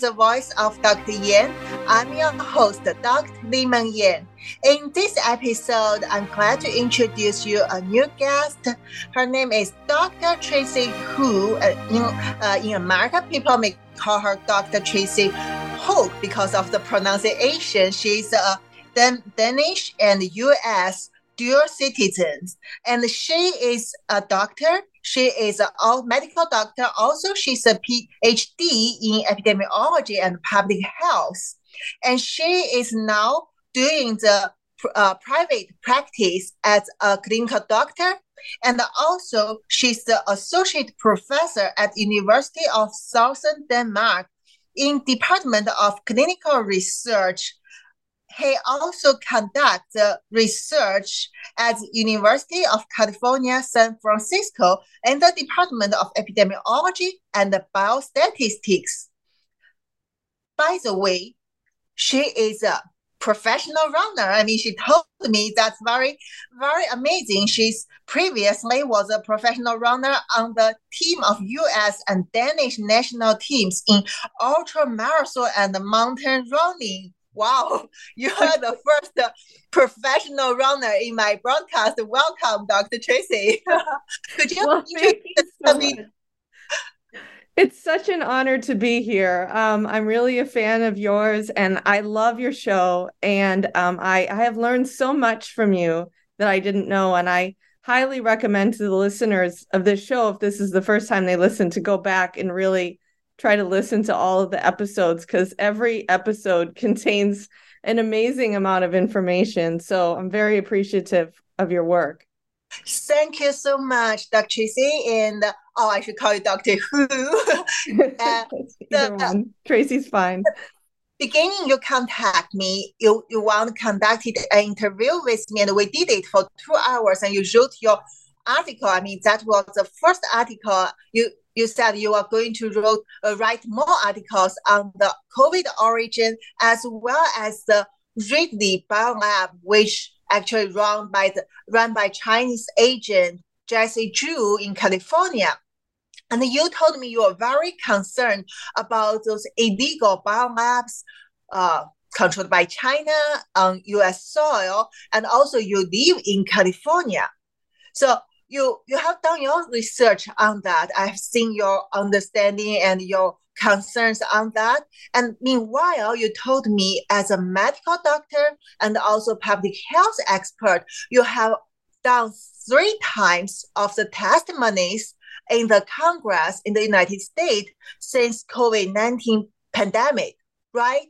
the Voice of Dr. Yan. I'm your host, Dr. Li-Meng Yan. In this episode, I'm glad to introduce you a new guest. Her name is Dr. Tracy Høeg. Uh, in, uh, in America, people may call her Dr. Tracy Høeg because of the pronunciation. She's a Dan- Danish and U.S. dual citizen, and she is a doctor she is a medical doctor. Also, she's a PhD in epidemiology and public health. And she is now doing the uh, private practice as a clinical doctor. And also, she's the associate professor at University of Southern Denmark in Department of Clinical Research he also conducts research at University of California, San Francisco in the Department of Epidemiology and Biostatistics. By the way, she is a professional runner. I mean, she told me that's very, very amazing. She's previously was a professional runner on the team of U.S. and Danish national teams in ultra marathon and mountain running Wow, you are the first professional runner in my broadcast. Welcome, Dr. Tracy. Could you well, introduce me? It's such an honor to be here. Um, I'm really a fan of yours, and I love your show. And um, I, I have learned so much from you that I didn't know, and I highly recommend to the listeners of this show, if this is the first time they listen, to go back and really try to listen to all of the episodes because every episode contains an amazing amount of information. So I'm very appreciative of your work. Thank you so much, Dr. Tracy. And oh, I should call you Dr. Who. uh, the, Tracy's fine. Beginning, you contact me. You you want to conduct an interview with me, and we did it for two hours. And you wrote your article. I mean, that was the first article you you said you are going to wrote, uh, write more articles on the COVID origin as well as the Reedley Biolab, which actually run by the run by Chinese agent Jesse Zhu in California. And you told me you are very concerned about those illegal biolabs uh, controlled by China on U.S. soil, and also you live in California. So you you have done your research on that. I've seen your understanding and your concerns on that. And meanwhile, you told me as a medical doctor and also public health expert, you have done three times of the testimonies in the Congress in the United States since COVID-19 pandemic, right?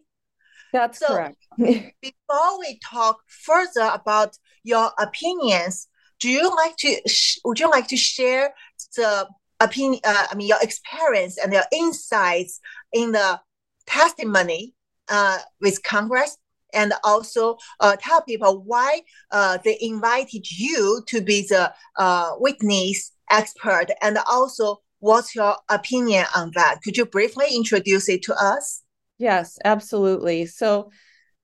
That's so correct. before we talk further about your opinions, do you like to would you like to share the opinion uh, i mean your experience and your insights in the testimony uh, with congress? And also uh, tell people why uh, they invited you to be the uh, witness expert and also what's your opinion on that? Could you briefly introduce it to us? Yes absolutely. So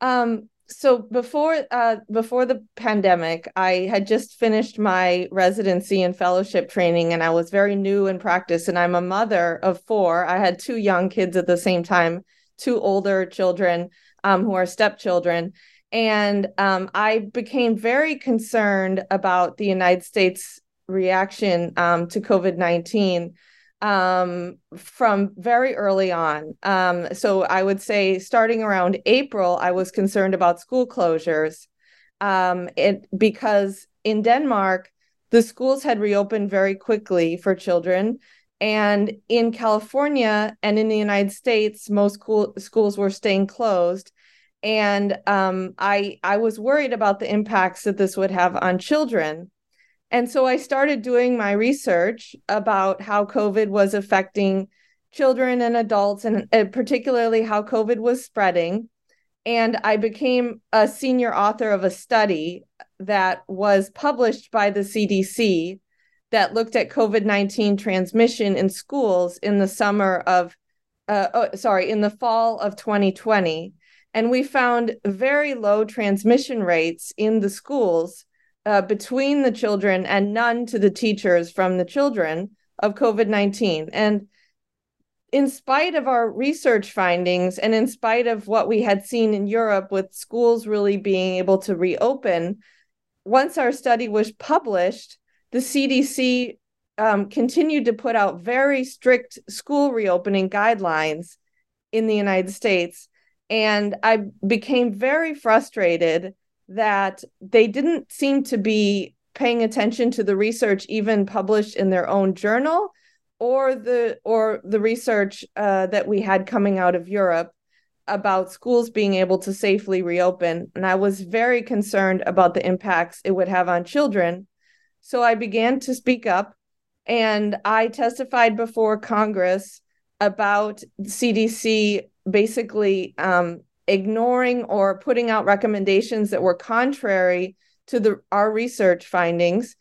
um, so before uh, before the pandemic, I had just finished my residency and fellowship training, and I was very new in practice. And I'm a mother of four. I had two young kids at the same time, two older children um, who are stepchildren, and um, I became very concerned about the United States reaction um, to COVID nineteen um, from very early on. Um, so I would say starting around April, I was concerned about school closures. Um, it because in Denmark, the schools had reopened very quickly for children. And in California and in the United States, most school, schools were staying closed. And um, I, I was worried about the impacts that this would have on children. And so I started doing my research about how COVID was affecting children and adults, and particularly how COVID was spreading. And I became a senior author of a study that was published by the CDC that looked at COVID 19 transmission in schools in the summer of, uh, oh, sorry, in the fall of 2020. And we found very low transmission rates in the schools uh, between the children and none to the teachers from the children of COVID 19. And in spite of our research findings and in spite of what we had seen in Europe with schools really being able to reopen, once our study was published, the CDC um, continued to put out very strict school reopening guidelines in the United States. And I became very frustrated that they didn't seem to be paying attention to the research even published in their own journal or the or the research uh, that we had coming out of Europe about schools being able to safely reopen. And I was very concerned about the impacts it would have on children. So I began to speak up and I testified before Congress about CDC basically um, ignoring or putting out recommendations that were contrary to the our research findings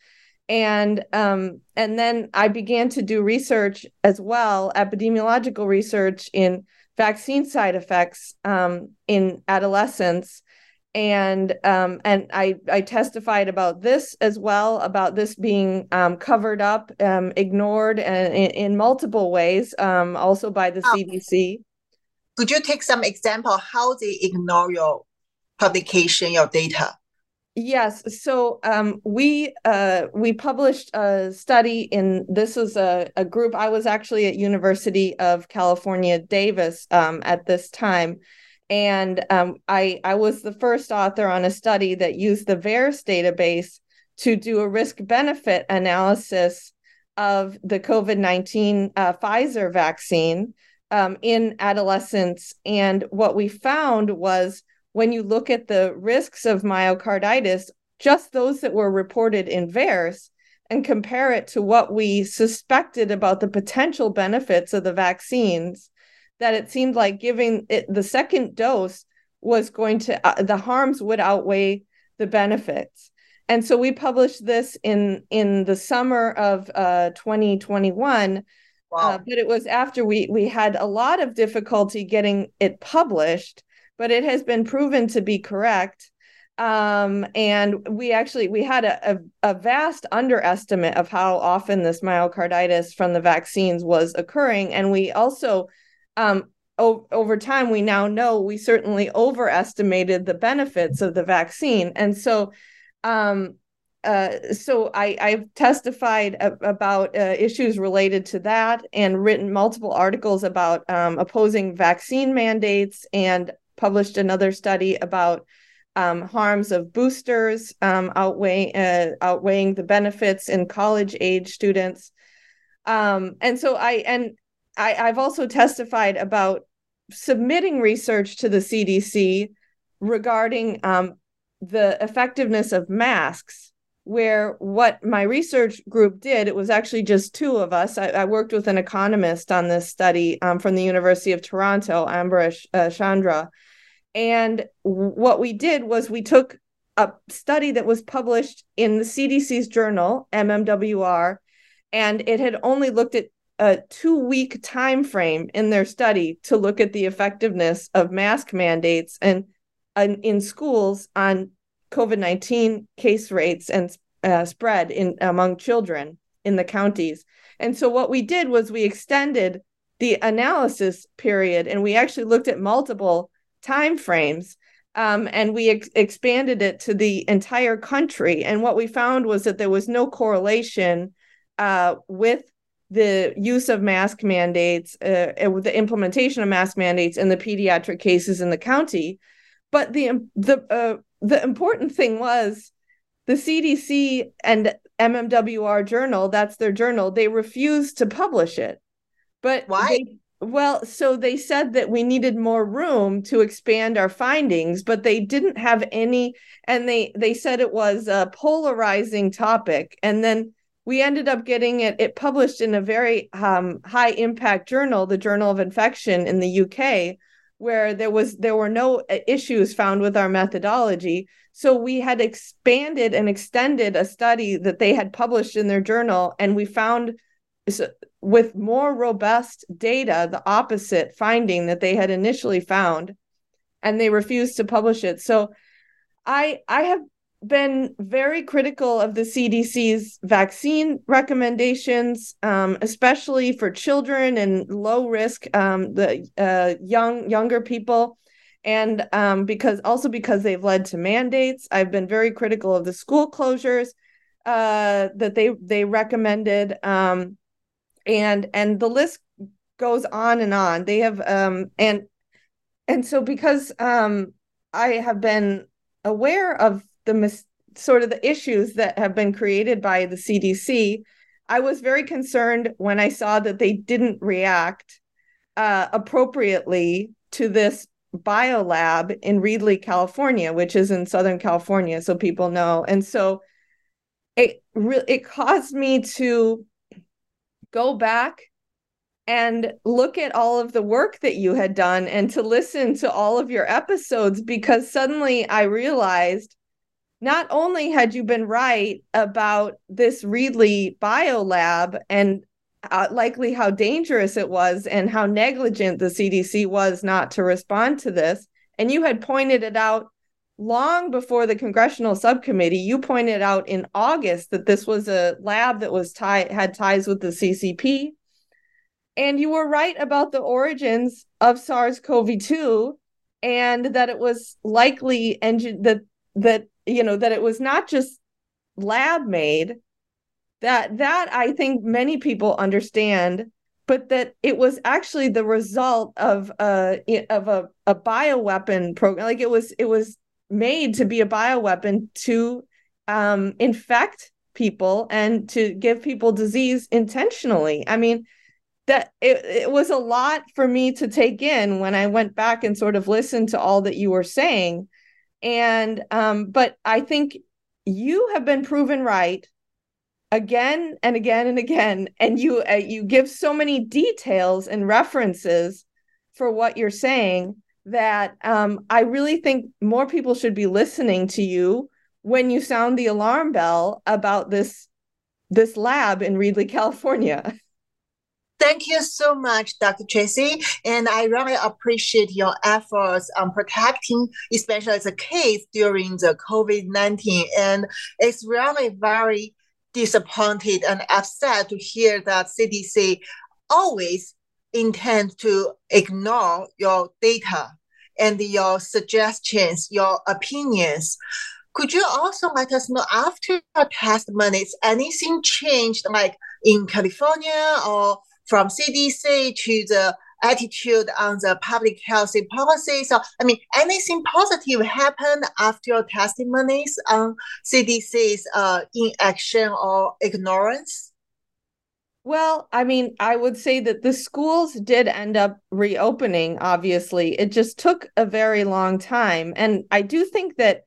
and um, and then I began to do research as well, epidemiological research in vaccine side effects um, in adolescents, and um, and I I testified about this as well about this being um, covered up, um, ignored, and in, in multiple ways, um, also by the oh. CDC. Could you take some example how they ignore your publication, your data? Yes, so um, we uh, we published a study in this was a, a group. I was actually at University of California, Davis um, at this time, and um, I I was the first author on a study that used the VAERS database to do a risk benefit analysis of the COVID nineteen uh, Pfizer vaccine um, in adolescents, and what we found was when you look at the risks of myocarditis, just those that were reported in VAERS, and compare it to what we suspected about the potential benefits of the vaccines, that it seemed like giving it the second dose was going to, uh, the harms would outweigh the benefits. And so we published this in in the summer of uh, 2021. Uh, wow. Uh, but it was after we we had a lot of difficulty getting it published but it has been proven to be correct. Um, and we actually we had a, a, a, vast underestimate of how often this myocarditis from the vaccines was occurring. And we also um, o- over time we now know we certainly overestimated the benefits of the vaccine. And so um, uh, so I, I've testified about uh, issues related to that and written multiple articles about um, opposing vaccine mandates and published another study about um, harms of boosters um, outweigh, uh, outweighing the benefits in college age students. Um, and so I and I, I've also testified about submitting research to the CDC regarding um, the effectiveness of masks. Where what my research group did, it was actually just two of us. I, I worked with an economist on this study um, from the University of Toronto, Ambarish uh, Chandra, and what we did was we took a study that was published in the CDC's journal, MMWR, and it had only looked at a two week time frame in their study to look at the effectiveness of mask mandates and, and in schools on COVID-19 case rates and uh, spread in among children in the counties. And so what we did was we extended the analysis period and we actually looked at multiple time frames um, and we ex- expanded it to the entire country. And what we found was that there was no correlation uh, with the use of mask mandates, uh, with the implementation of mask mandates in the pediatric cases in the county. But the the uh, the important thing was the CDC and MMWR journal. That's their journal. They refused to publish it. But why? They, well, so they said that we needed more room to expand our findings, but they didn't have any and they they said it was a polarizing topic and then we ended up getting it it published in a very um, high impact journal, the Journal of Infection in the UK, where there was there were no uh, issues found with our methodology. So we had expanded and extended a study that they had published in their journal and we found with more robust data, the opposite finding that they had initially found, and they refused to publish it. So I I have been very critical of the CDC's vaccine recommendations, um, especially for children and low risk, um, the uh, young younger people, and um, because also because they've led to mandates. I've been very critical of the school closures uh, that they they recommended, um, and and the list goes on and on. They have um, and and so because um, I have been aware of the mis- sort of the issues that have been created by the CDC, I was very concerned when I saw that they didn't react uh, appropriately to this biolab in Reedley, California, which is in Southern California, so people know. And so it re- it caused me to go back and look at all of the work that you had done and to listen to all of your episodes because suddenly I realized not only had you been right about this Reedley biolab and uh, likely how dangerous it was and how negligent the CDC was not to respond to this, and you had pointed it out long before the congressional subcommittee. You pointed out in August that this was a lab that was tie had ties with the CCP and you were right about the origins of SARS-CoV-2 and that it was likely engine that that you know that it was not just lab made that that I think many people understand but that it was actually the result of a of a, a bioweapon program like it was it was made to be a bioweapon to um, infect people and to give people disease intentionally i mean that it, it was a lot for me to take in when I went back and sort of listened to all that you were saying. And um, but I think you have been proven right again and again and again and you uh, you give so many details and references for what you're saying that um, I really think more people should be listening to you when you sound the alarm bell about this this lab in Reedley, California. Thank you so much, Dr. Tracy. And I really appreciate your efforts on protecting, especially the kids during the COVID 19. And it's really very disappointed and upset to hear that CDC always intend to ignore your data and your suggestions, your opinions. Could you also let us know after your testimonies, anything changed like in California or from CDC to the attitude on the public health policy. So, I mean, anything positive happened after testimonies on CDC's uh, inaction or ignorance? Well, I mean, I would say that the schools did end up reopening, obviously. It just took a very long time. And I do think that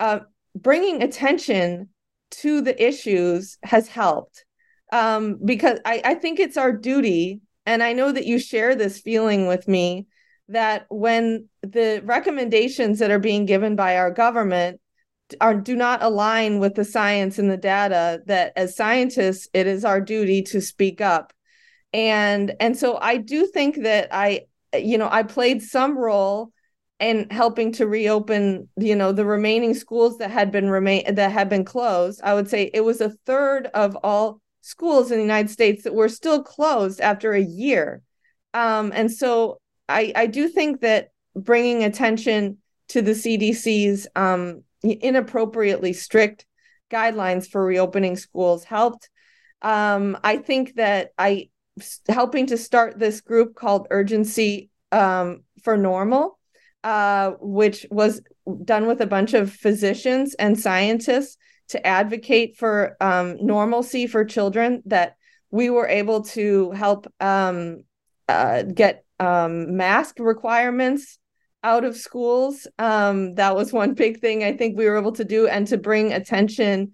uh, bringing attention to the issues has helped um, because I, I think it's our duty, and I know that you share this feeling with me that when the recommendations that are being given by our government are do not align with the science and the data that as scientists it is our duty to speak up. And and so i do think that i you know i played some role in helping to reopen you know the remaining schools that had been remain that had been closed. I would say it was a third of all schools in the United States that were still closed after a year. Um, and so I, I do think that bringing attention to the CDC's um, inappropriately strict guidelines for reopening schools helped. Um, I think that I helping to start this group called Urgency um, for Normal, uh, which was done with a bunch of physicians and scientists to advocate for um, normalcy for children that we were able to help um, uh, get um, mask requirements out of schools. Um, that was one big thing I think we were able to do, and to bring attention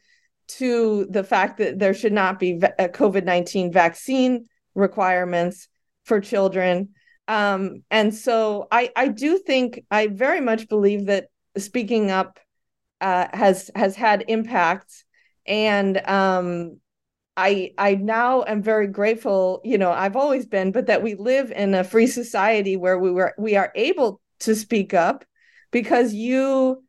to the fact that there should not be uh, COVID 19 vaccine requirements for children. Um, and so I, I do think, I very much believe that speaking up uh, has has had impacts and um, I I now am very grateful, you know, I've always been, but that we live in a free society where we were we are able to speak up because you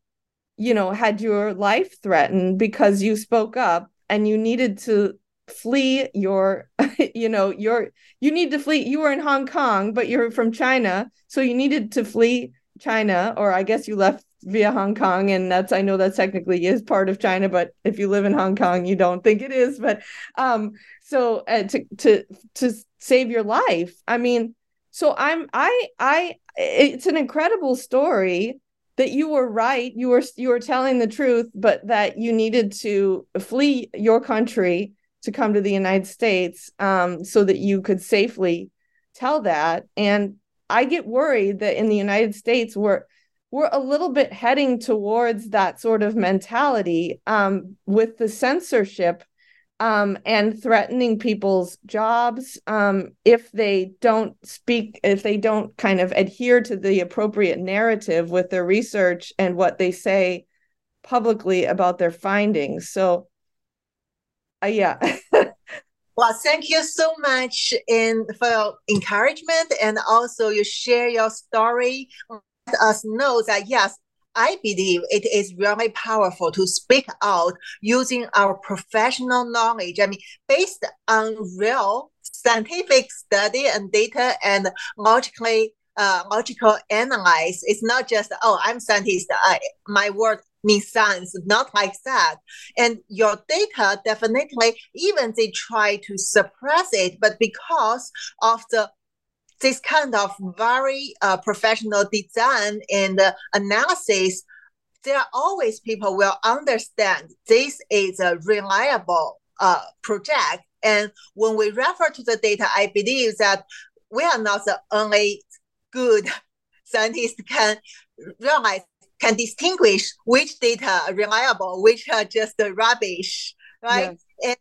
you know had your life threatened because you spoke up and you needed to flee your you know your you need to flee you were in hong kong but you're from china so you needed to flee china or i guess you left via hong kong and that's i know that technically is part of china but if you live in hong kong you don't think it is but um so uh, to to to save your life i mean so i'm i i it's an incredible story that you were right you were you were telling the truth but that you needed to flee your country to come to the united states um, so that you could safely tell that and i get worried that in the united states we're we're a little bit heading towards that sort of mentality um, with the censorship um, and threatening people's jobs um, if they don't speak, if they don't kind of adhere to the appropriate narrative with their research and what they say publicly about their findings. So, uh, yeah. well, thank you so much in for encouragement and also you share your story. Let us know that yes, I believe it is really powerful to speak out using our professional knowledge. I mean, based on real scientific study and data and logically uh, logical analyze. It's not just oh, I'm scientist. I, my word means science. Not like that. And your data definitely, even they try to suppress it, but because of the this kind of very uh, professional design and uh, analysis, there are always people will understand this is a reliable uh, project. And when we refer to the data, I believe that we are not the only good scientists can realize can distinguish which data are reliable, which are just rubbish, right? Yes. And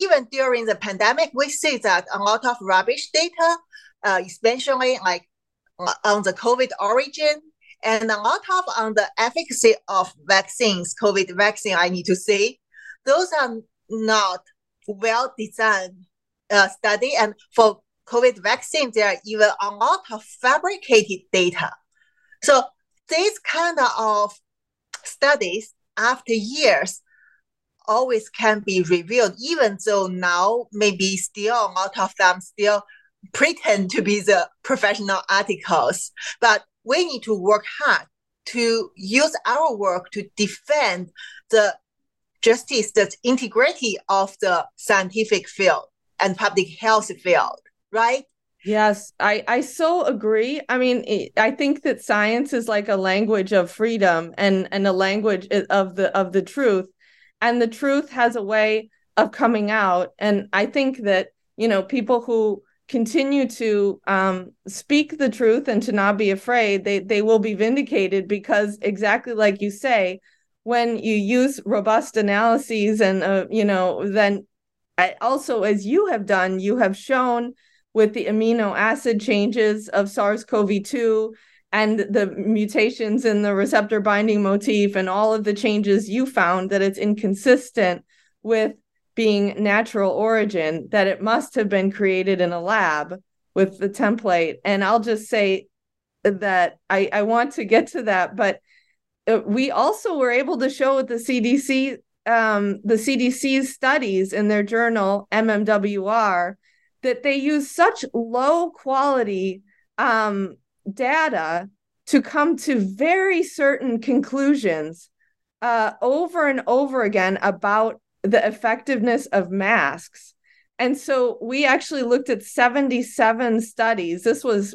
even during the pandemic, we see that a lot of rubbish data uh, especially like uh, on the COVID origin and a lot of on the efficacy of vaccines, COVID vaccine, I need to say, those are not well designed uh, study. And for COVID vaccine, there are even a lot of fabricated data. So these kind of studies after years always can be revealed, even though now maybe still a lot of them still pretend to be the professional articles, but we need to work hard to use our work to defend the justice, the integrity of the scientific field and public health field, right? Yes, I I so agree. I mean, I think that science is like a language of freedom and and a language of the of the truth, and the truth has a way of coming out. And I think that you know people who continue to um, speak the truth and to not be afraid, they they will be vindicated because exactly like you say, when you use robust analyses and uh, you know then also as you have done, you have shown with the amino acid changes of SARS-CoV-2 and the mutations in the receptor binding motif and all of the changes you found that it's inconsistent with being natural origin that it must have been created in a lab with the template. And i'll just say that i i want to get to that but uh, we also were able to show with the cdc um, the cdc's studies in their journal mmwr that they use such low quality um, data to come to very certain conclusions uh, over and over again about the effectiveness of masks. And so we actually looked at 77 studies. This was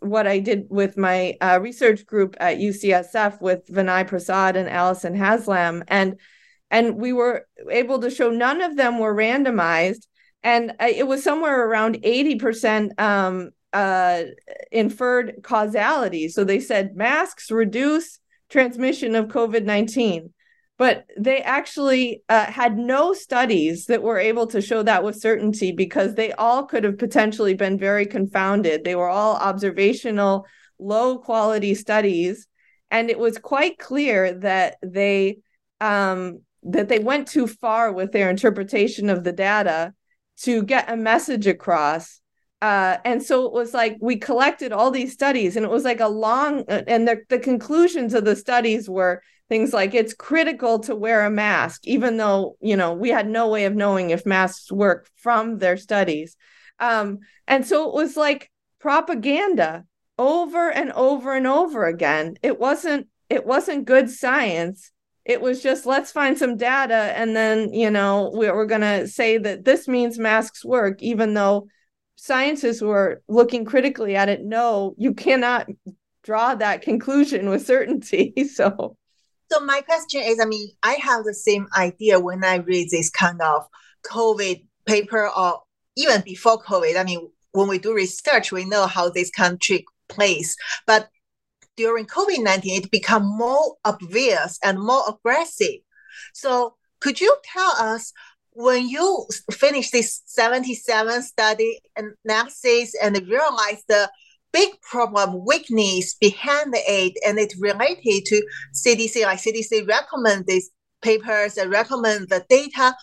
what I did with my uh, research group at UCSF with Vinay Prasad and Allison Haslam. And, and we were able to show none of them were randomized. And uh, it was somewhere around 80% um, uh, inferred causality. So they said masks reduce transmission of COVID 19 but they actually uh, had no studies that were able to show that with certainty because they all could have potentially been very confounded. They were all observational, low quality studies, and it was quite clear that they um, that they went too far with their interpretation of the data to get a message across. Uh, and so it was like we collected all these studies, and it was like a long, uh, and the, the conclusions of the studies were things like it's critical to wear a mask, even though, you know, we had no way of knowing if masks work from their studies. Um, and so it was like propaganda over and over and over again. It wasn't it wasn't good science. It was just let's find some data and then, you know, we're, we're going to say that this means masks work, even though scientists were looking critically at it. No, you cannot draw that conclusion with certainty. So, so my question is, I mean, I have the same idea when I read this kind of COVID paper or even before COVID. I mean, when we do research, we know how this take place. But during COVID 19, it become more obvious and more aggressive. So could you tell us when you finish this 77 study analysis and realize the big problem weakness behind the aid, and it related to CDC, like CDC recommend these papers and recommend the data,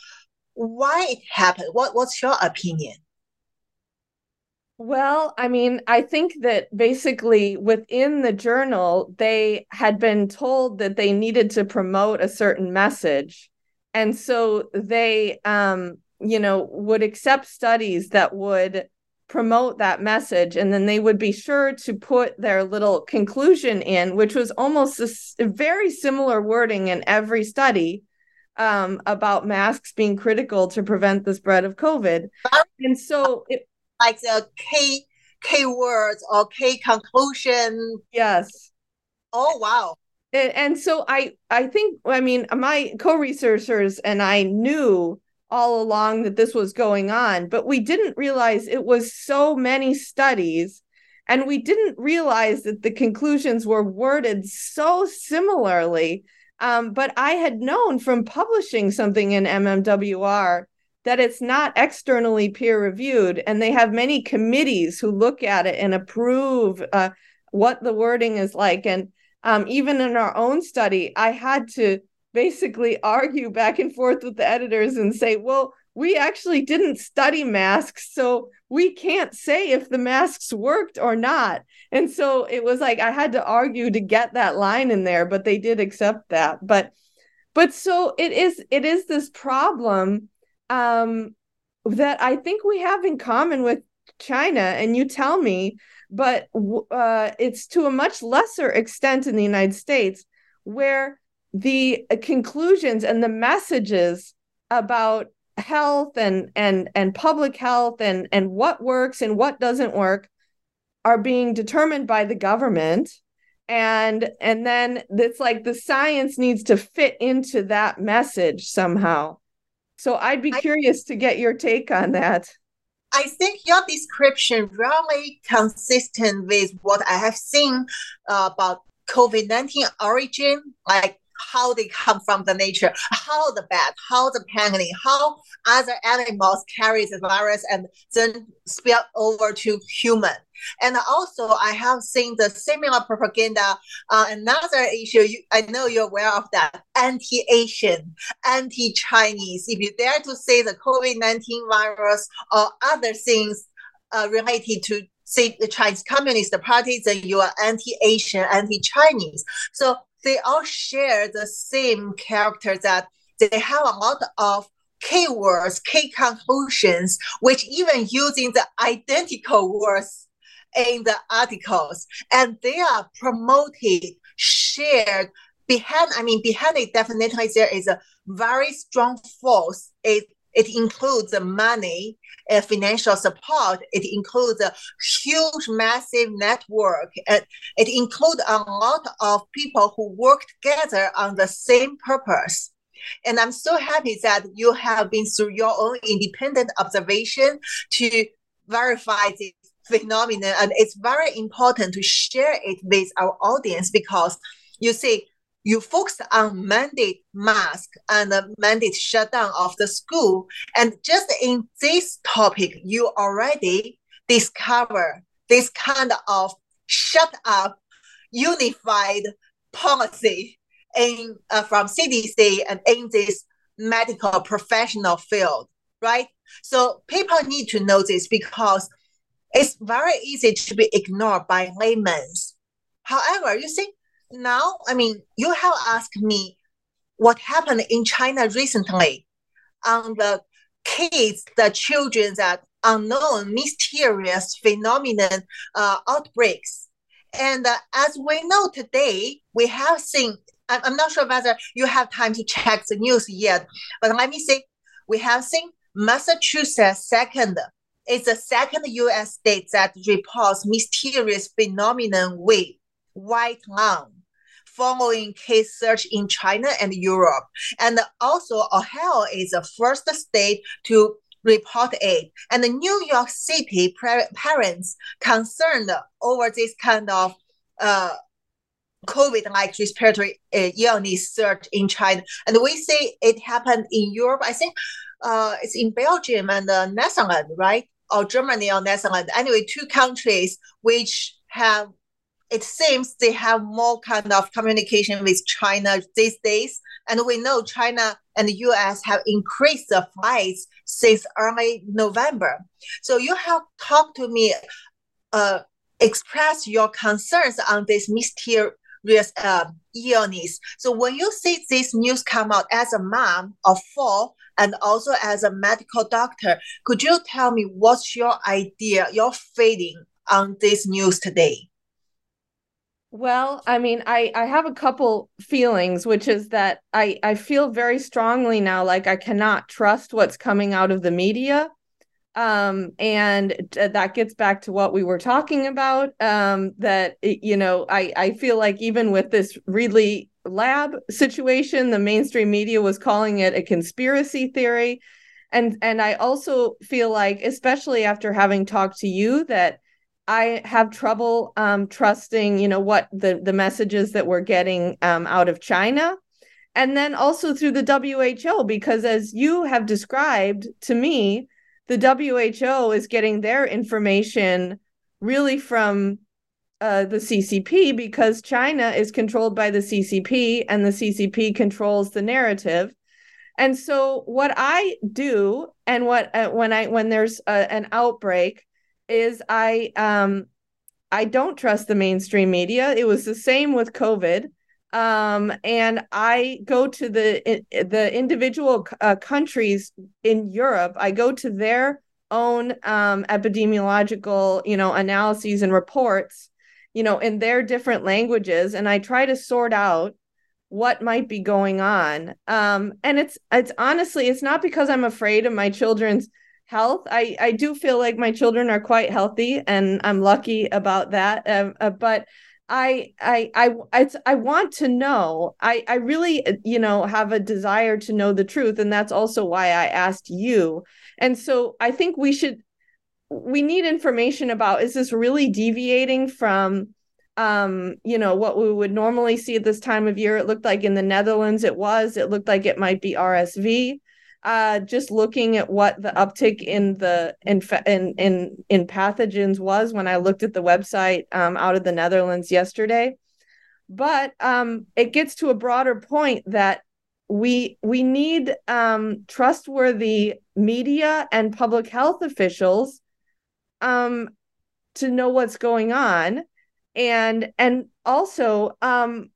why it happened? What, what's your opinion? Well, I mean, I think that basically within the journal, they had been told that they needed to promote a certain message. And so they, um, you know, would accept studies that would promote that message. And then they would be sure to put their little conclusion in, which was almost a, very similar wording in every study um, about masks being critical to prevent the spread of COVID. And so it, like the key key words or key conclusion. Yes. Oh wow. And, and so I I think I mean my co-researchers and I knew all along that this was going on, but we didn't realize it was so many studies and we didn't realize that the conclusions were worded so similarly. Um, but I had known from publishing something in MMWR that it's not externally peer reviewed and they have many committees who look at it and approve uh, what the wording is like and um, even in our own study i had to basically argue back and forth with the editors and say well we actually didn't study masks so we can't say if the masks worked or not. And so it was like i had to argue to get that line in there but they did accept that. But but so it is it is this problem um, that I think we have in common with China, and you tell me, but uh, it's to a much lesser extent in the United States, where the conclusions and the messages about health and and and public health and and what works and what doesn't work are being determined by the government and and then it's like the science needs to fit into that message somehow so I'd be I, curious to get your take on that. I think your description really consistent with what I have seen uh, about COVID-19 origin, like how they come from the nature, how the bat, how the penguin, how other animals carry the virus and then spill over to human. And also, I have seen the similar propaganda. Uh, another issue, you, I know you're aware of that, anti-Asian, anti-Chinese. If you dare to say the COVID-19 virus or other things uh, related to say the Chinese Communist Party, then you are anti-Asian, anti-Chinese. So they all share the same character that they have a lot of keywords, key conclusions, which even using the identical words in the articles, and they are promoted, shared behind. I mean, behind it definitely there is a very strong force. It it includes money, uh, financial support. It includes a huge, massive network. And it includes a lot of people who work together on the same purpose. And I'm so happy that you have been through your own independent observation to verify this phenomenon. And it's very important to share it with our audience because you see, you focus on mandate mask and mandate shutdown of the school. And just in this topic, you already discover this kind of shut up, unified policy in uh, from CDC and in this medical professional field, right? So people need to know this because it's very easy to be ignored by laymen. However, you see, now, I mean, you have asked me what happened in China recently on the kids, the children that unknown mysterious phenomenon uh, outbreaks. And uh, as we know today, we have seen, I'm not sure whether you have time to check the news yet, but let me say, we have seen Massachusetts second is the second U.S. state that reports mysterious phenomenon with white lung following case search in China and Europe. And also Ohio is the first state to report it. And the New York City parents concerned over this kind of uh, COVID-like respiratory uh, illness surge in China. And we see it happened in Europe. I think uh, it's in Belgium and uh, Netherlands, right? Or Germany or Netherlands. Anyway, two countries which have it seems they have more kind of communication with China these days. And we know China and the US have increased the flights since early November. So you have talked to me, uh, express your concerns on this mysterious uh, illness. So when you see this news come out as a mom of four and also as a medical doctor, could you tell me what's your idea, your feeling on this news today? Well, I mean, I I have a couple feelings, which is that I I feel very strongly now like I cannot trust what's coming out of the media. Um, and that gets back to what we were talking about. Um, that you know, I I feel like even with this Reedley lab situation, the mainstream media was calling it a conspiracy theory. And and I also feel like, especially after having talked to you, that I have trouble um, trusting, you know, what the the messages that we're getting um, out of China, and then also through the WHO, because as you have described to me, the WHO is getting their information really from uh, the CCP because China is controlled by the CCP, and the CCP controls the narrative. And so, what I do, and what uh, when I when there's a, an outbreak is I um I don't trust the mainstream media. It was the same with COVID. Um, and I go to the the individual uh, countries in Europe. I go to their own um, epidemiological, you know, analyses and reports, you know, in their different languages, and I try to sort out what might be going on. Um, and it's it's honestly, it's not because I'm afraid of my children's health. I I do feel like my children are quite healthy, and I'm lucky about that. Um, uh, but I I I I I want to know. I I really you know have a desire to know the truth, and that's also why I asked you. And so I think we should we need information about is this really deviating from um you know what we would normally see at this time of year it looked like in the netherlands it was it looked like it might be rsv uh, just looking at what the uptick in the in in in, in pathogens was when I looked at the website um, out of the Netherlands yesterday. But um, it gets to a broader point that we we need um, trustworthy media and public health officials um, to know what's going on, and and also um,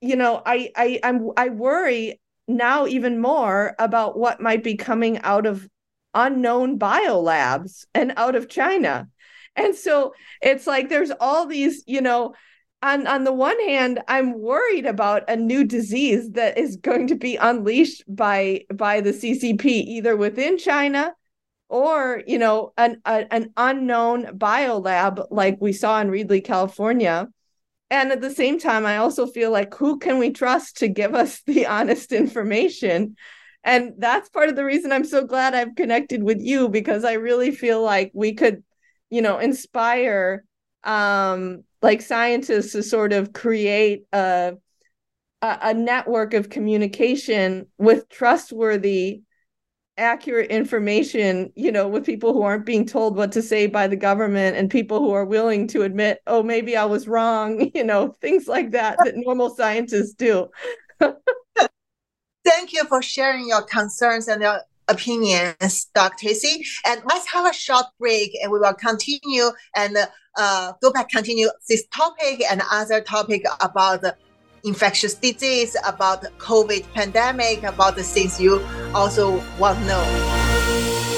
you know I I I'm I worry now even more about what might be coming out of unknown biolabs and out of China. And so it's like there's all these, you know, on on the one hand, I'm worried about a new disease that is going to be unleashed by by the CCP either within China or, you know, an a, an unknown biolab like we saw in Reedley, California and at the same time i also feel like who can we trust to give us the honest information? And that's part of the reason i'm so glad i've connected with you because i really feel like we could you know inspire um like scientists to sort of create a a, a network of communication with trustworthy accurate information, you know, with people who aren't being told what to say by the government and people who are willing to admit, oh, maybe I was wrong, you know, things like that that normal scientists do. Thank you for sharing your concerns and your opinions, Dr. Tracy. And let's have a short break and we will continue and uh, go back, continue this topic and other topic about infectious disease, about COVID pandemic, about the things you also want to know.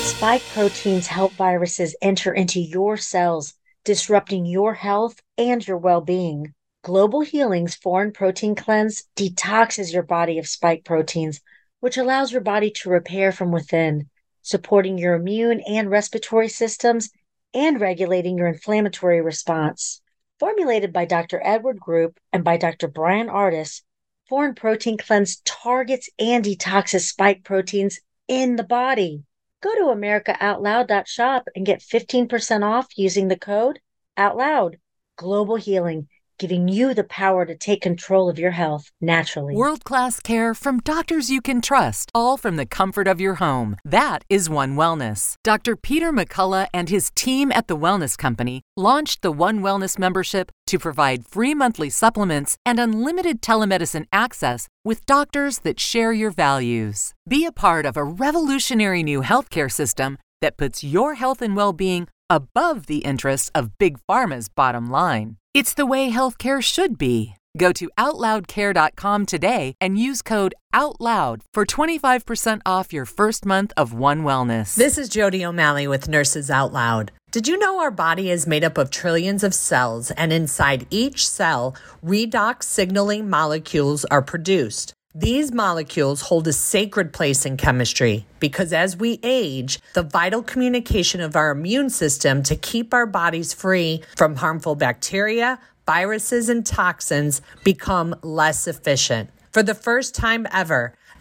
Spike proteins help viruses enter into your cells, disrupting your health and your well being. Global Healing's Foreign Protein Cleanse detoxes your body of spike proteins, which allows your body to repair from within, supporting your immune and respiratory systems and regulating your inflammatory response. Formulated by Dr. Edward Group and by Dr. Brian Ardis, Foreign Protein Cleanse targets and detoxes spike proteins in the body. Go to AmericaOutloud.shop and get 15% off using the code OUTLOUD. Global Healing giving you the power to take control of your health naturally. World class care from doctors you can trust, all from the comfort of your home. That is One Wellness. Dr. Peter McCullough and his team at the Wellness Company launched the One Wellness membership to provide free monthly supplements and unlimited telemedicine access with doctors that share your values. Be a part of a revolutionary new healthcare system that puts your health and well being above the interests of Big Pharma's bottom line. It's the way healthcare should be. Go to OutLoudCare.com today and use code OUTLOUD for 25% off your first month of One Wellness. This is Jodi O'Malley with Nurses Out Loud. Did you know our body is made up of trillions of cells, and inside each cell, redox signaling molecules are produced? These molecules hold a sacred place in chemistry because as we age, the vital communication of our immune system to keep our bodies free from harmful bacteria, viruses, and toxins become less efficient. For the first time ever,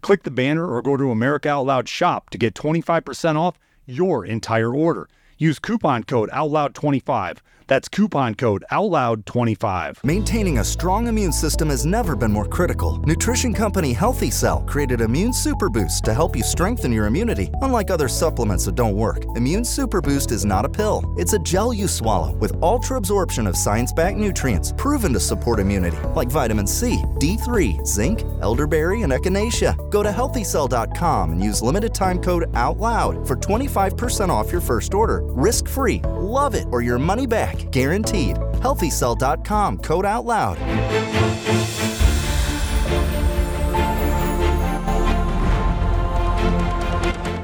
Click the banner or go to America Out Loud shop to get 25% off your entire order. Use coupon code OUTLOUD25. That's coupon code OUTLOUD25. Maintaining a strong immune system has never been more critical. Nutrition company Healthy Cell created Immune Super Boost to help you strengthen your immunity, unlike other supplements that don't work. Immune Super Boost is not a pill, it's a gel you swallow with ultra absorption of science backed nutrients proven to support immunity, like vitamin C, D3, zinc, elderberry, and echinacea. Go to healthycell.com and use limited time code OUTLOUD for 25% off your first order. Risk free. Love it or your money back guaranteed. HealthyCell.com, code out loud.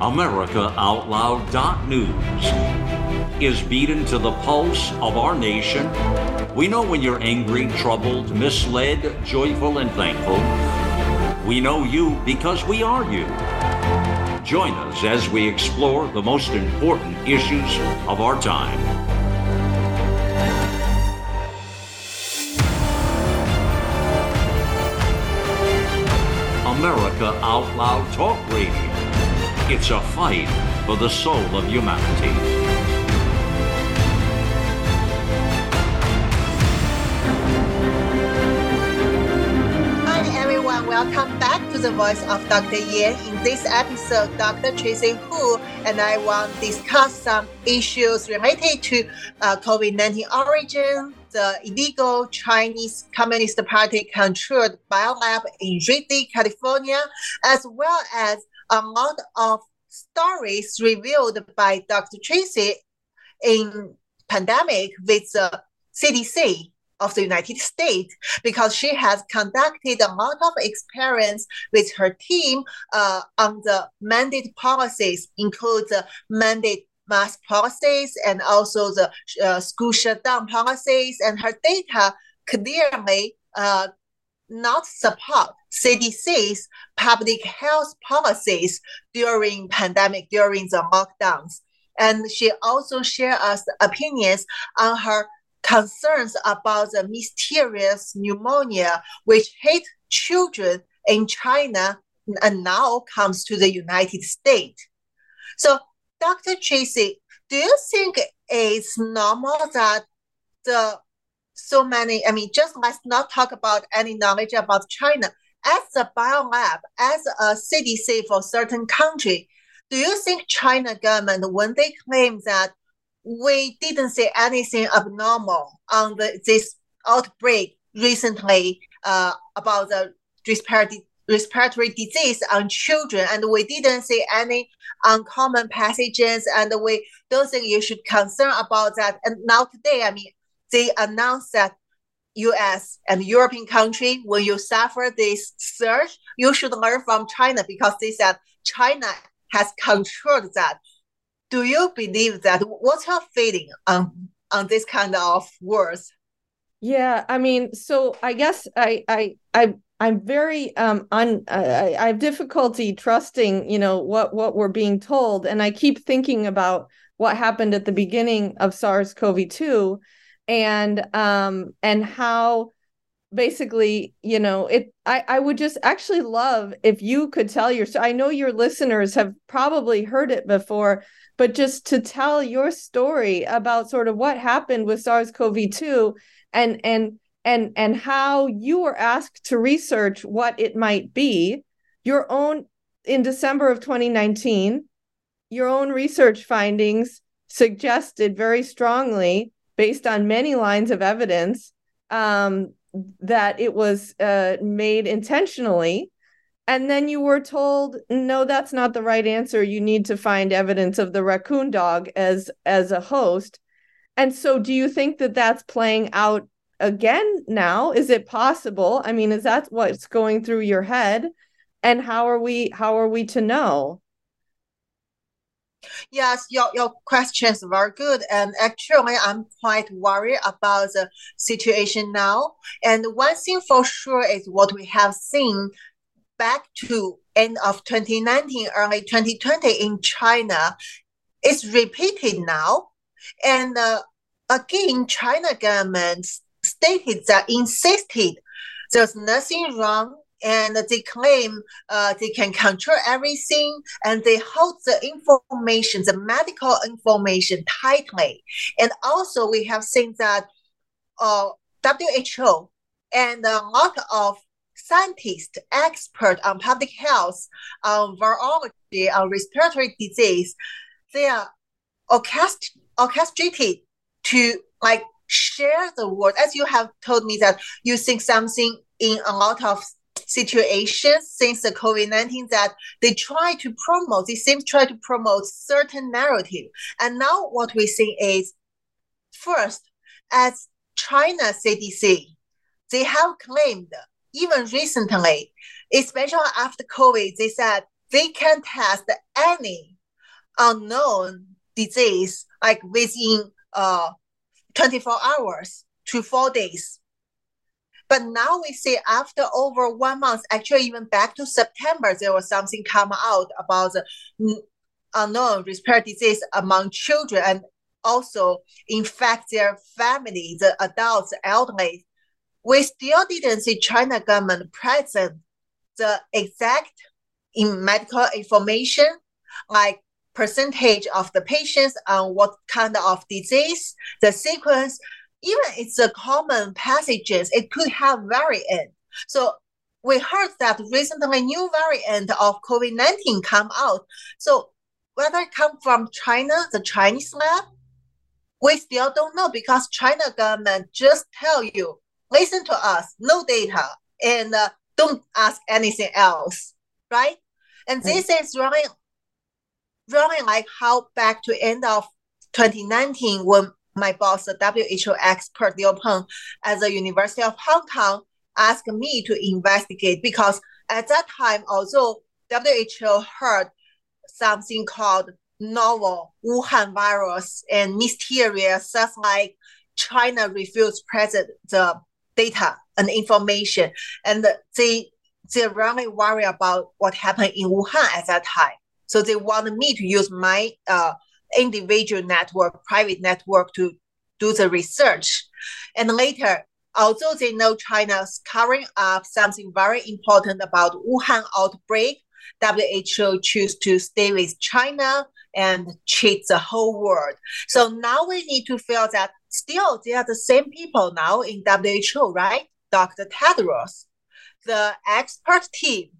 AmericaOutloud.news is beaten to the pulse of our nation. We know when you're angry, troubled, misled, joyful, and thankful. We know you because we are you. Join us as we explore the most important issues of our time. America Out Loud Talk Radio. It's a fight for the soul of humanity. Welcome back to the Voice of Dr. Yan. In this episode, Dr. Tracy Høeg and I will discuss some issues related to uh, COVID-19 origin, the illegal Chinese Communist Party controlled biolab in Reedley, California, as well as a lot of stories revealed by Dr. Tracy in pandemic with the CDC of the United States because she has conducted a lot of experience with her team uh, on the mandate policies, include the mandate mask policies and also the uh, school shutdown policies, and her data clearly uh, not support CDC's public health policies during pandemic, during the lockdowns. And she also shared us opinions on her concerns about the mysterious pneumonia which hit children in China and now comes to the United States. So, Dr. Tracy, do you think it's normal that the so many, I mean, just let's not talk about any knowledge about China. As a biolab, as a CDC for certain country, do you think China government, when they claim that we didn't see anything abnormal on the, this outbreak recently uh, about the respiratory, respiratory disease on children, and we didn't see any uncommon pathogens, and we don't think you should concern about that. And now today, I mean, they announced that US and European country, when you suffer this surge, you should learn from China because they said China has controlled that. Do you believe that? What's your feeling on on this kind of words? Yeah, I mean, so I guess I I I I'm very um un I, I have difficulty trusting, you know, what what we're being told, and I keep thinking about what happened at the beginning of SARS-CoV-2 and um and how basically you know it i i would just actually love if you could tell your so i know your listeners have probably heard it before but just to tell your story about sort of what happened with SARS-CoV-2 and and and and how you were asked to research what it might be your own in December of 2019 your own research findings suggested very strongly based on many lines of evidence um, that it was uh, made intentionally. And then you were told, no, that's not the right answer. You need to find evidence of the raccoon dog as as a host. And so, do you think that that's playing out again now? Is it possible? I mean, is that what's going through your head? And how are we how are we to know? Yes, your, your questions very good. And actually, I'm quite worried about the situation now. And one thing for sure is what we have seen back to end of 2019, early 2020 in China is repeated now. And uh, again, China government stated that insisted there's nothing wrong and they claim uh, they can control everything and they hold the information, the medical information tightly. And also, we have seen that uh, WHO and a lot of scientists, experts on public health, on virology, on respiratory disease, they are orchest- orchestrated to like share the word. As you have told me that you think something in a lot of situations since the COVID-19 that they try to promote, they seem to try to promote certain narrative. And now what we see is first, as China CDC, they have claimed even recently, especially after COVID, they said they can test any unknown disease like within uh 24 hours to four days. But now we see after over one month, actually even back to September, there was something come out about the unknown respiratory disease among children and also infect their family, the adults, elderly. We still didn't see China government present the exact in medical information, like percentage of the patients on what kind of disease, the sequence, even it's a common pathogens, it could have variant. So we heard that recently new variant of COVID-19 come out. So whether it come from China, the Chinese lab, we still don't know because China government just tell you, listen to us, no data, and uh, don't ask anything else, right? And this is running, running like how back to end of 2019 when my boss, the WHO expert Leo Poon at the University of Hong Kong, asked me to investigate because at that time, although WHO heard something called novel Wuhan virus and mysterious, just like China refused present the data and information, and they they really worry about what happened in Wuhan at that time. So they want me to use my uh, individual network, private network to do the research. And later, although they know China's covering up something very important about Wuhan outbreak, WHO choose to stay with China and cheat the whole world. So now we need to feel that still they are the same people now in WHO, right? Dr. Tedros, the expert team,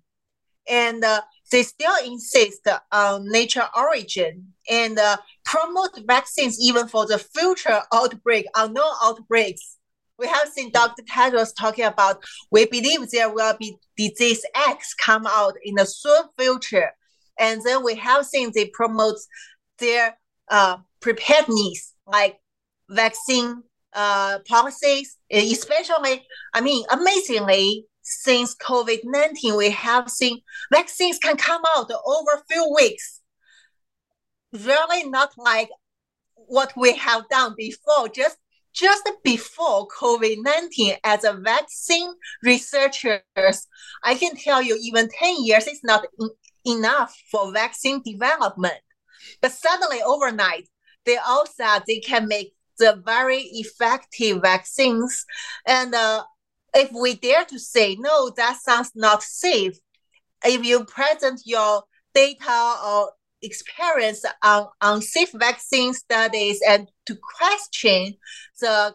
and uh, they still insist on nature origin and uh, promote vaccines even for the future outbreak, unknown outbreaks. We have seen Dr. Tedros talking about we believe there will be disease X come out in the soon future. And then we have seen they promote their uh, preparedness, like vaccine uh, policies, especially, I mean, amazingly, since COVID 19, we have seen vaccines can come out over a few weeks. Really not like what we have done before, just just before COVID 19 as a vaccine researchers, I can tell you even 10 years is not in, enough for vaccine development. But suddenly overnight, they all said they can make the very effective vaccines. And uh, if we dare to say, no, that sounds not safe, if you present your data or experience on, on safe vaccine studies and to question the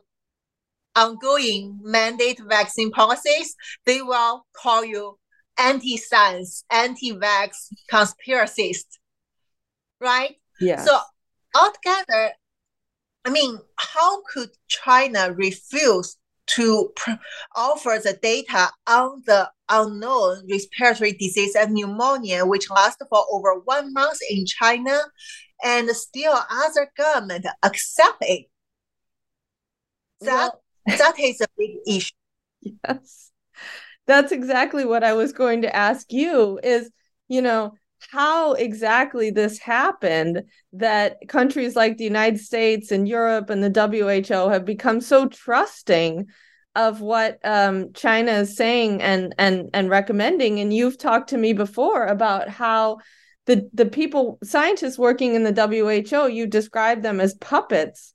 ongoing mandate vaccine policies, they will call you anti-science, anti-vax conspiracist, right? Yeah. So altogether, I mean, how could China refuse to pr- offer the data on the unknown respiratory disease and pneumonia, which lasted for over one month in China, and still other government accept it. That well, that is a big issue. Yes. That's exactly what I was going to ask you is, you know, how exactly this happened that countries like the United States and Europe and the WHO have become so trusting of what um, China is saying and and and recommending. And you've talked to me before about how the the people scientists working in the WHO you describe them as puppets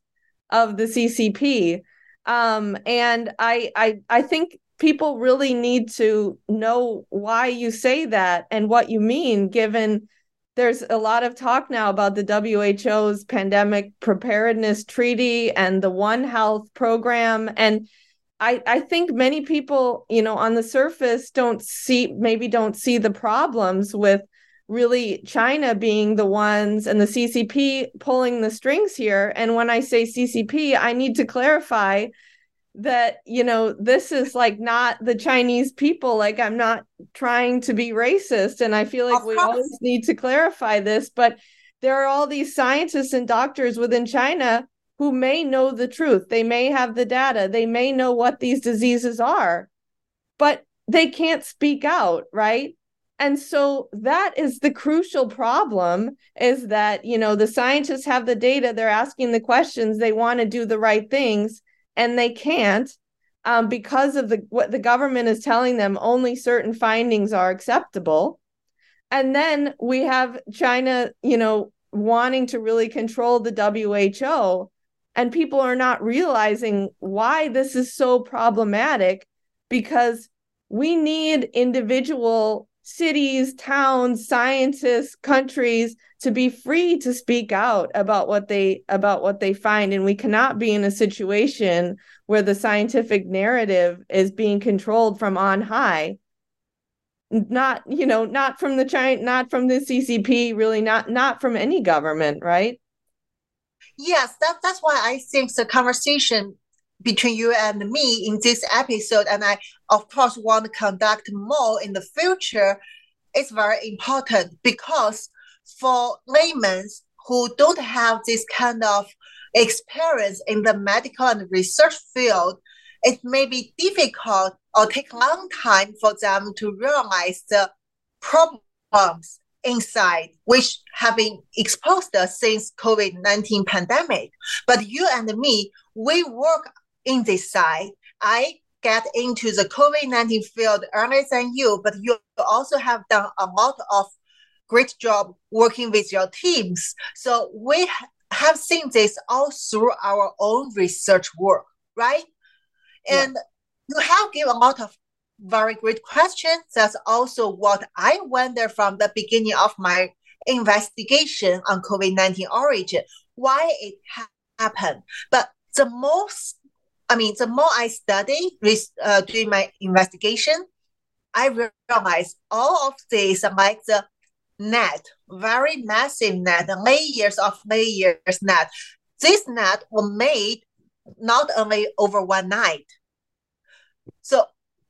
of the CCP. Um, and I I I think people really need to know why you say that and what you mean given there's a lot of talk now about the WHO's pandemic preparedness treaty and the One Health program. And I I think many people, you know, on the surface don't see maybe don't see the problems with really China being the ones and the CCP pulling the strings here. And when I say CCP, I need to clarify that you know this is like not the chinese people. Like i'm not trying to be racist and i feel like we always need to clarify this but there are all these scientists and doctors within china who may know the truth. They may have the data. They may know what these diseases are but they can't speak out right? And so that is the crucial problem is that you know the scientists have the data. They're asking the questions. They want to do the right things and they can't um, because of the what the government is telling them only certain findings are acceptable. And then we have china you know wanting to really control the who and people are not realizing why this is so problematic because we need individual cities, towns, scientists, countries to be free to speak out about what they about what they find. And we cannot be in a situation where the scientific narrative is being controlled from on high. Not you know not from the China not from the CCP really not not from any government right? Yes that, that's why I think the conversation between you and me in this episode, and I, of course, want to conduct more in the future, is very important because for laymen who don't have this kind of experience in the medical and research field, it may be difficult or take a long time for them to realize the problems inside, which have been exposed since COVID-19 pandemic. But you and me, we work in this side. I get into the COVID-19 field earlier than you, but you also have done a lot of great job working with your teams. So we have seen this all through our own research work, right? Yeah. And you have given a lot of very great questions. That's also what I wonder from the beginning of my investigation on COVID-19 origin, why it ha- happened. But the most, I mean, the more I study uh, during my investigation, I realize all of this, like the net, very massive net, layers of layers net. This net was made not only over one night. So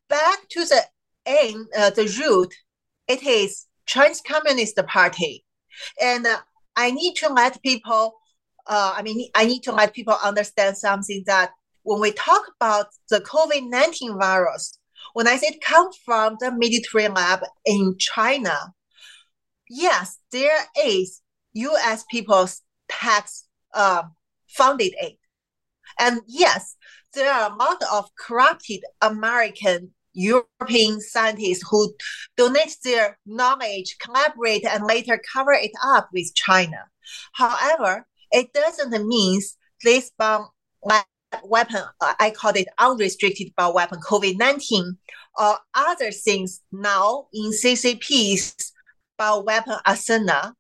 back to the end, uh, the root, it is Chinese Communist Party. And uh, I need to let people, uh, I mean, I need to let people understand something that when we talk about the COVID-19 virus, when I say it comes from the military lab in China, yes, there is U.S. people's tax uh, funded aid. And yes, there are a lot of corrupted American European scientists who donate their knowledge, collaborate, and later cover it up with China. However, it doesn't mean this bomb weapon, uh, I call it unrestricted bomb weapon COVID-19, or other things now in CCP's bioweapon arsenal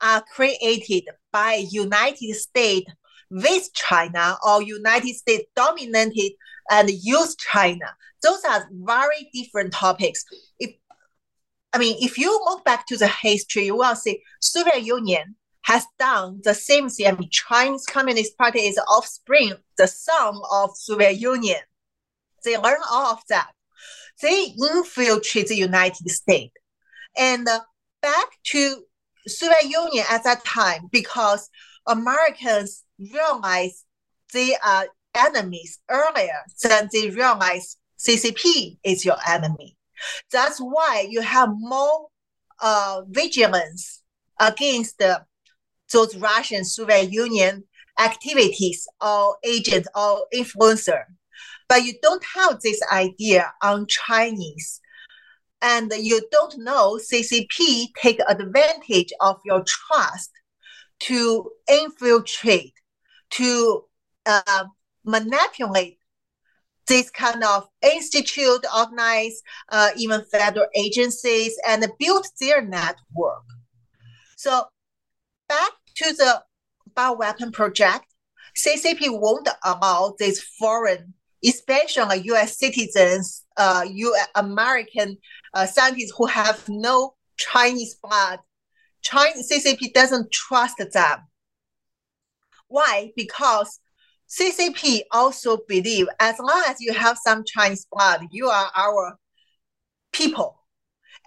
are created by United States with China or United States dominated and use China those are very different topics. If I mean, if you look back to the history, you will see Soviet Union has done the same thing. I mean, Chinese Communist Party is offspring, the son of Soviet Union. They learn all of that. They infiltrate the United States. And uh, back to Soviet Union at that time, because Americans realized they are enemies earlier than they realized CCP is your enemy. That's why you have more uh, vigilance against the, those Russian Soviet Union activities or agents or influencer. But you don't have this idea on Chinese. And you don't know CCP take advantage of your trust to infiltrate, to uh, manipulate this kind of institute, organize uh, even federal agencies and build their network. So back to the bioweapon project, CCP won't allow these foreign, especially U.S. citizens, uh, U.S. American uh, scientists who have no Chinese blood. China, CCP doesn't trust them. Why? Because CCP also believe as long as you have some Chinese blood, you are our people.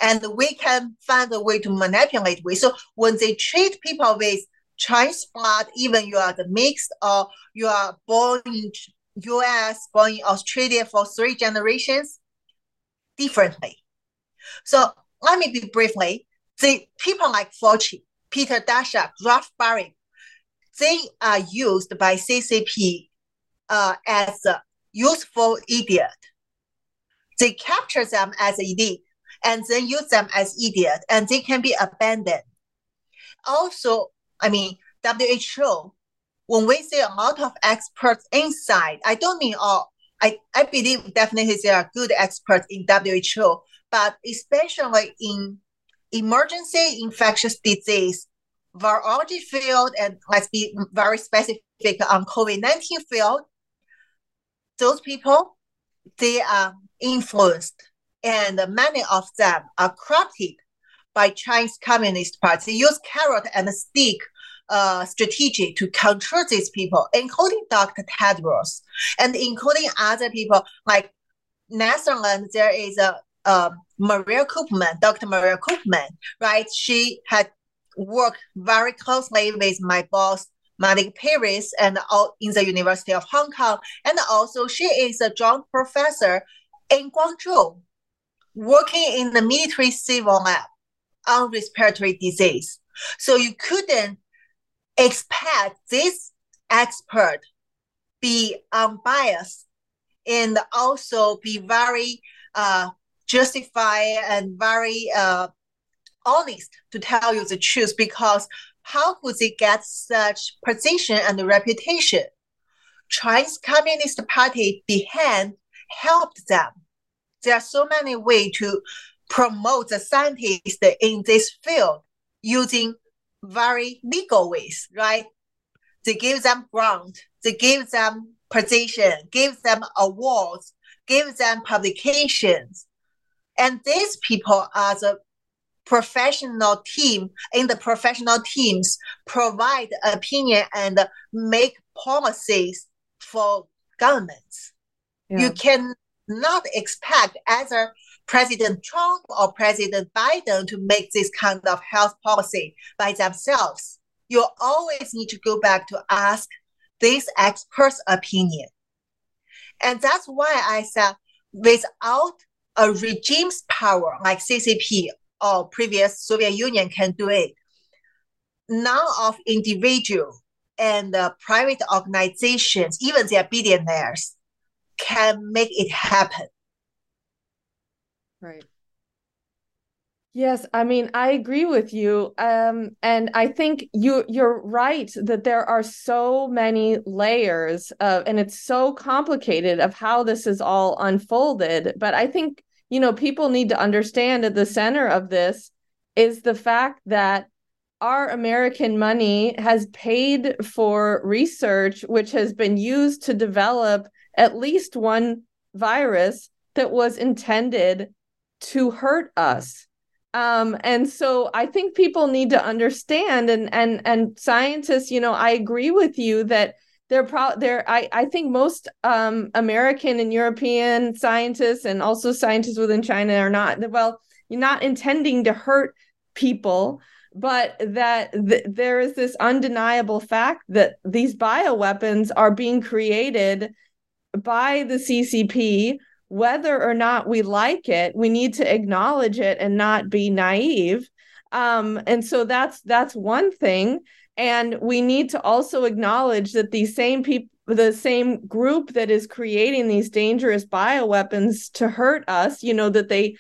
And we can find a way to manipulate with. So when they treat people with Chinese blood, even you are the mixed or you are born in US, born in Australia for three generations, differently. So let me be briefly, the people like Fauci, Peter Daszak, Ralph Baric, they are used by CCP uh, as a useful idiot. They capture them as idiot and then use them as idiot, and they can be abandoned. Also, I mean, WHO, when we see a lot of experts inside, I don't mean all, I, I believe definitely there are good experts in WHO, but especially in emergency infectious disease virology field, and let's be very specific on COVID-19 field, those people, they are influenced and many of them are corrupted by Chinese Communist Party. They use carrot and stick uh, strategy to control these people, including Dr. Tedros and including other people like Netherlands. There is a uh, Maria Koopman, Dr. Maria Koopman, right? She had worked very closely with my boss, Malik Peiris, and all in the University of Hong Kong. And also, she is a joint professor in Guangzhou, working in the military civil lab. on respiratory disease. So you couldn't expect this expert be unbiased and also be very uh, justified and very uh, honest to tell you the truth because how could they get such position and reputation? Chinese Communist Party behind helped them. There are so many ways to promote the scientists in this field using very legal ways, right? They give them grant, they give them position, give them awards, give them publications. And these people are the professional team in the professional teams provide opinion and make policies for governments. Yeah. You cannot expect either President Trump or President Biden to make this kind of health policy by themselves. You always need to go back to ask this expert's opinion. And that's why I said without a regime's power like CCP or previous Soviet Union can do it, none of individual and uh, private organizations, even their billionaires, can make it happen. Right. Yes, I mean I agree with you. Um and I think you you're right that there are so many layers of and it's so complicated of how this is all unfolded, but I think you know people need to understand at the center of this is the fact that our American money has paid for research which has been used to develop at least one virus that was intended to hurt us. Um, and so I think people need to understand and and and scientists, you know, I agree with you that they're pro they're I, I think most um, American and European scientists and also scientists within China are not well, you're not intending to hurt people, but that th- there is this undeniable fact that these bioweapons are being created by the CCP whether or not we like it we need to acknowledge it and not be naive. Um, and so that's that's one thing. And we need to also acknowledge that these same people the same group that is creating these dangerous bioweapons to hurt us you know that they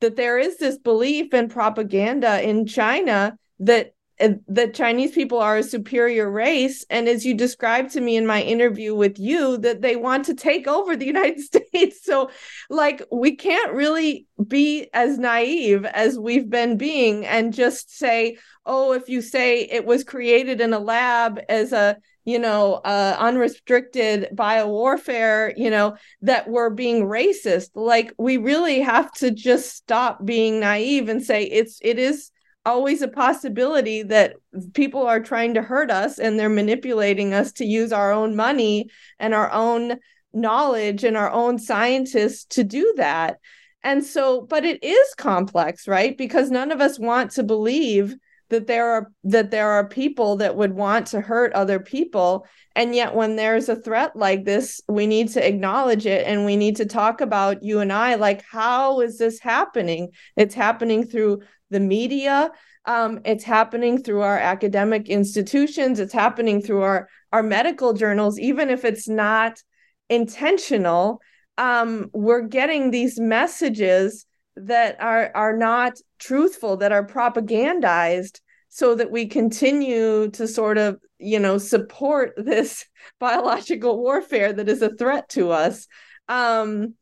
that there is this belief and propaganda in China that the Chinese people are a superior race. And as you described to me in my interview with you, that they want to take over the United States. So, like, we can't really be as naive as we've been being and just say, oh, if you say it was created in a lab as a you know, uh, unrestricted biowarfare, you know, that we're being racist. Like we really have to just stop being naive and say it's it is always a possibility that people are trying to hurt us and they're manipulating us to use our own money and our own knowledge and our own scientists to do that. And so, but it is complex, right? Because none of us want to believe that there are that there are people that would want to hurt other people and yet when there's a threat like this we need to acknowledge it and we need to talk about you and I like how is this happening it's happening through the media. Um, it's happening through our academic institutions. It's happening through our our medical journals, even if it's not intentional. Um, we're getting these messages that are are not truthful, that are propagandized, so that we continue to sort of you know support this biological warfare that is a threat to us. Um,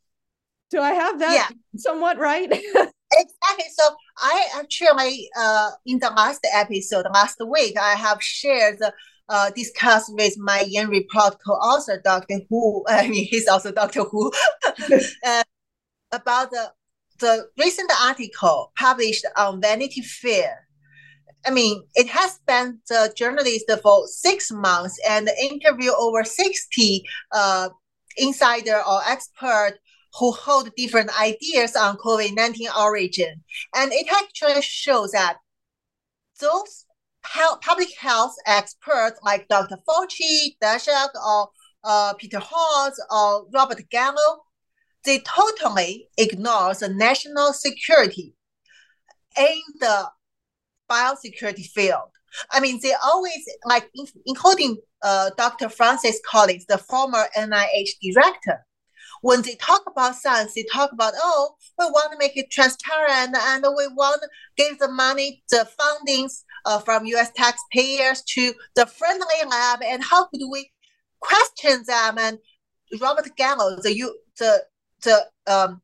do I have that yeah. somewhat right? Exactly. So I actually, uh, in the last episode, last week, I have shared, uh, discussed with my Yan Report co-author, Dr. Hu. I mean, he's also Dr. Hu, uh, about the the recent article published on Vanity Fair. I mean, it has been the journalist for six months and interview over 60 uh, insider or expert who hold different ideas on COVID-19 origin. And it actually shows that those health, public health experts like Dr. Fauci, Daszak, or uh, Peter Hotez, or Robert Gallo, they totally ignore the national security in the biosecurity field. I mean, they always like, including uh, Dr. Francis Collins, the former NIH director. When they talk about science, they talk about, oh, we want to make it transparent and we want to give the money, the fundings uh, from US taxpayers to the friendly lab and how could we question them and Robert Gallo, the U, the the um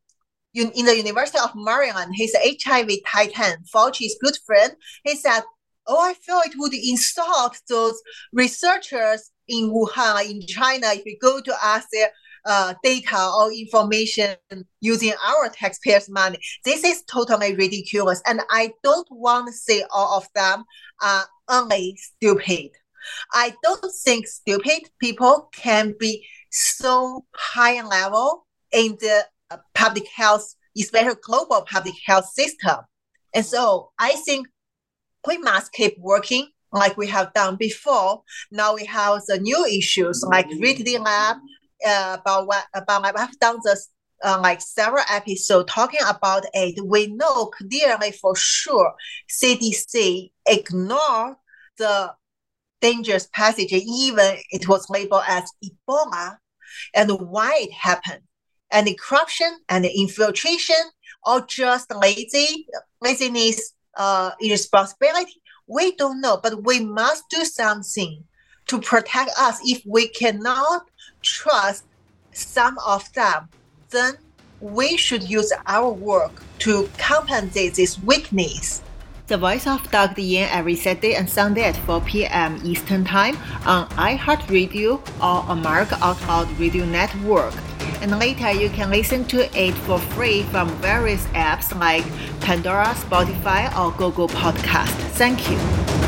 in the University of Maryland, he's an HIV titan, Fauci's good friend. He said, "Oh, I feel it would insult those researchers in Wuhan, in China, if we go to ask their uh, data or information using our taxpayers' money. This is totally ridiculous, and I don't want to say all of them are only stupid. I don't think stupid people can be so high level in the uh, public health, especially global public health system. And so I think we must keep working like we have done before. Now we have the new issues like Reedley Lab, uh, about what about I've done this uh, like several episodes talking about it. We know clearly for sure CDC ignored the dangerous passage, even it was labeled as Ebola, and why it happened. And the corruption and the infiltration, or just lazy laziness, uh, irresponsibility. We don't know, but we must do something to protect us. If we cannot trust some of them, then we should use our work to compensate this weakness the Voice of Dr. Yan every Saturday and Sunday at 4 p.m. Eastern Time on iHeartRadio or America Out Loud Radio Network. And later you can listen to it for free from various apps like Pandora, Spotify, or Google Podcast. Thank you.